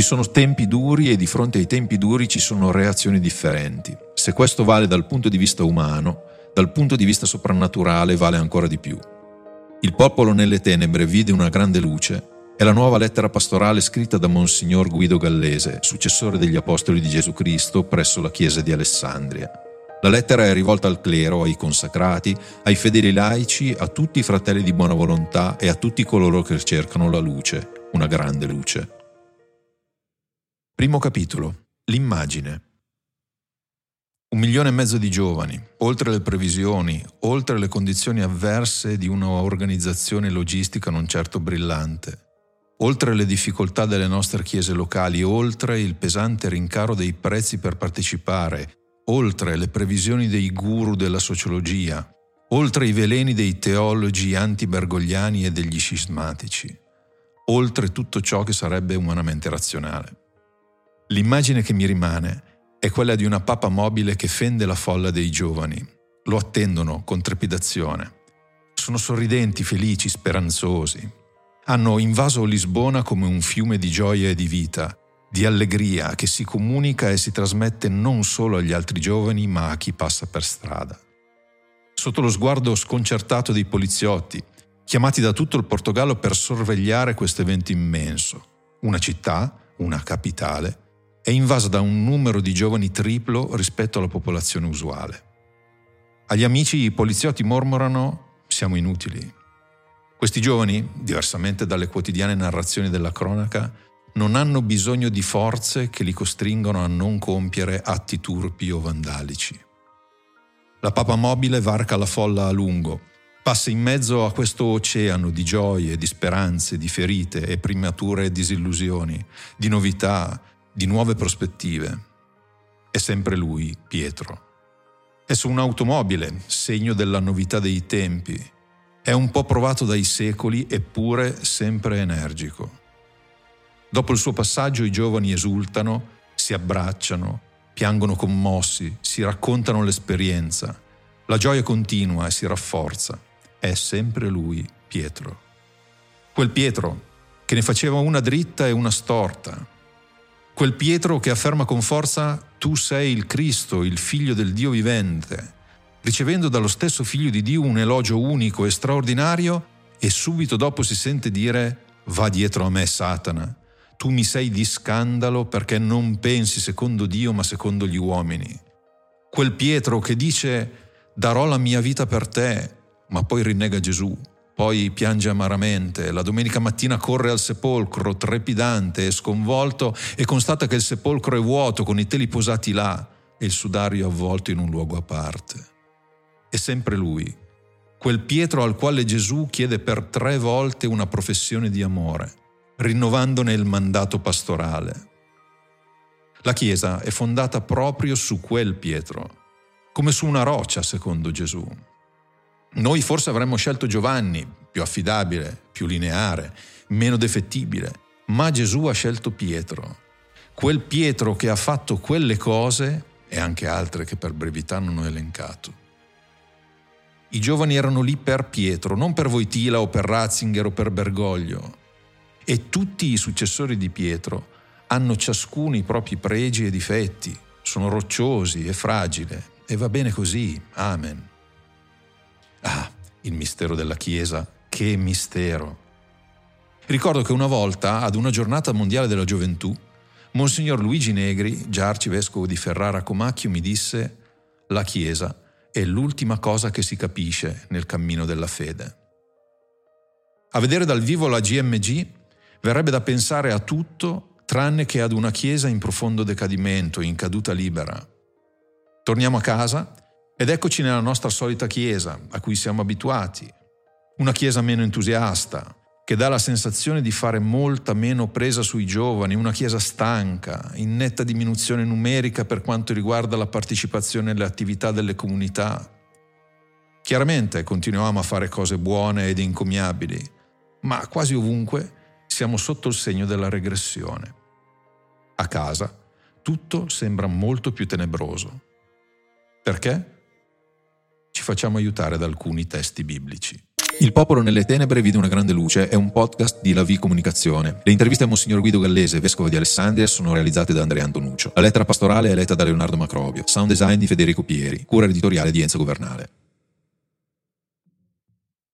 Ci sono tempi duri e di fronte ai tempi duri ci sono reazioni differenti. Se questo vale dal punto di vista umano, dal punto di vista soprannaturale vale ancora di più. Il popolo nelle tenebre vide una grande luce è la nuova lettera pastorale scritta da Monsignor Guido Gallese, successore degli Apostoli di Gesù Cristo presso la Chiesa di Alessandria. La lettera è rivolta al clero, ai consacrati, ai fedeli laici, a tutti i fratelli di buona volontà e a tutti coloro che cercano la luce, una grande luce. Primo capitolo. L'immagine. Un milione e mezzo di giovani, oltre le previsioni, oltre le condizioni avverse di un'organizzazione logistica non certo brillante, oltre le difficoltà delle nostre chiese locali, oltre il pesante rincaro dei prezzi per partecipare, oltre le previsioni dei guru della sociologia, oltre i veleni dei teologi antibergogliani e degli scismatici, oltre tutto ciò che sarebbe umanamente razionale. L'immagine che mi rimane è quella di una papa mobile che fende la folla dei giovani. Lo attendono con trepidazione. Sono sorridenti, felici, speranzosi. Hanno invaso Lisbona come un fiume di gioia e di vita, di allegria che si comunica e si trasmette non solo agli altri giovani ma a chi passa per strada. Sotto lo sguardo sconcertato dei poliziotti, chiamati da tutto il Portogallo per sorvegliare questo evento immenso, una città, una capitale, è invasa da un numero di giovani triplo rispetto alla popolazione usuale. Agli amici i poliziotti mormorano siamo inutili. Questi giovani, diversamente dalle quotidiane narrazioni della cronaca, non hanno bisogno di forze che li costringono a non compiere atti turpi o vandalici. La papa mobile varca la folla a lungo, passa in mezzo a questo oceano di gioie, di speranze, di ferite e premature disillusioni, di novità, di nuove prospettive. È sempre lui, Pietro. È su un'automobile, segno della novità dei tempi. È un po' provato dai secoli, eppure sempre energico. Dopo il suo passaggio i giovani esultano, si abbracciano, piangono commossi, si raccontano l'esperienza. La gioia continua e si rafforza. È sempre lui, Pietro. Quel Pietro che ne faceva una dritta e una storta. Quel Pietro che afferma con forza tu sei il Cristo, il figlio del Dio vivente, ricevendo dallo stesso figlio di Dio un elogio unico e straordinario e subito dopo si sente dire va dietro a me Satana. Tu mi sei di scandalo perché non pensi secondo Dio ma secondo gli uomini. Quel Pietro che dice darò la mia vita per te, ma poi rinnega Gesù, poi piange amaramente, la domenica mattina corre al sepolcro trepidante e sconvolto e constata che il sepolcro è vuoto con i teli posati là e il sudario avvolto in un luogo a parte. È sempre lui, quel Pietro al quale Gesù chiede per tre volte una professione di amore rinnovandone il mandato pastorale. La Chiesa è fondata proprio su quel Pietro, come su una roccia, secondo Gesù. Noi forse avremmo scelto Giovanni, più affidabile, più lineare, meno defettibile, ma Gesù ha scelto Pietro, quel Pietro che ha fatto quelle cose e anche altre che per brevità non ho elencato. I giovani erano lì per Pietro, non per Voitila o per Ratzinger o per Bergoglio e tutti i successori di Pietro hanno ciascuno i propri pregi e difetti, sono rocciosi e fragili e va bene così. Amen. Il mistero della Chiesa, che mistero. Ricordo che una volta, ad una giornata mondiale della gioventù, Monsignor Luigi Negri, già arcivescovo di Ferrara Comacchio, mi disse la Chiesa è l'ultima cosa che si capisce nel cammino della fede. A vedere dal vivo la GMG Verrebbe da pensare a tutto tranne che ad una chiesa in profondo decadimento, in caduta libera. Torniamo a casa ed eccoci nella nostra solita chiesa, a cui siamo abituati. Una chiesa meno entusiasta, che dà la sensazione di fare molta meno presa sui giovani, una chiesa stanca, in netta diminuzione numerica per quanto riguarda la partecipazione alle attività delle comunità. Chiaramente continuiamo a fare cose buone ed encomiabili, ma quasi ovunque siamo sotto il segno della regressione. A casa tutto sembra molto più tenebroso. Perché? Ci facciamo aiutare da alcuni testi biblici. Il popolo nelle tenebre vide una grande luce è un podcast di La V Comunicazione. Le interviste a Monsignor Guido Gallese, vescovo di Alessandria, sono realizzate da Andrea Antonuccio. La lettera pastorale è letta da Leonardo Macrobio. Sound design di Federico Pieri. Cura editoriale di Enzo Governale.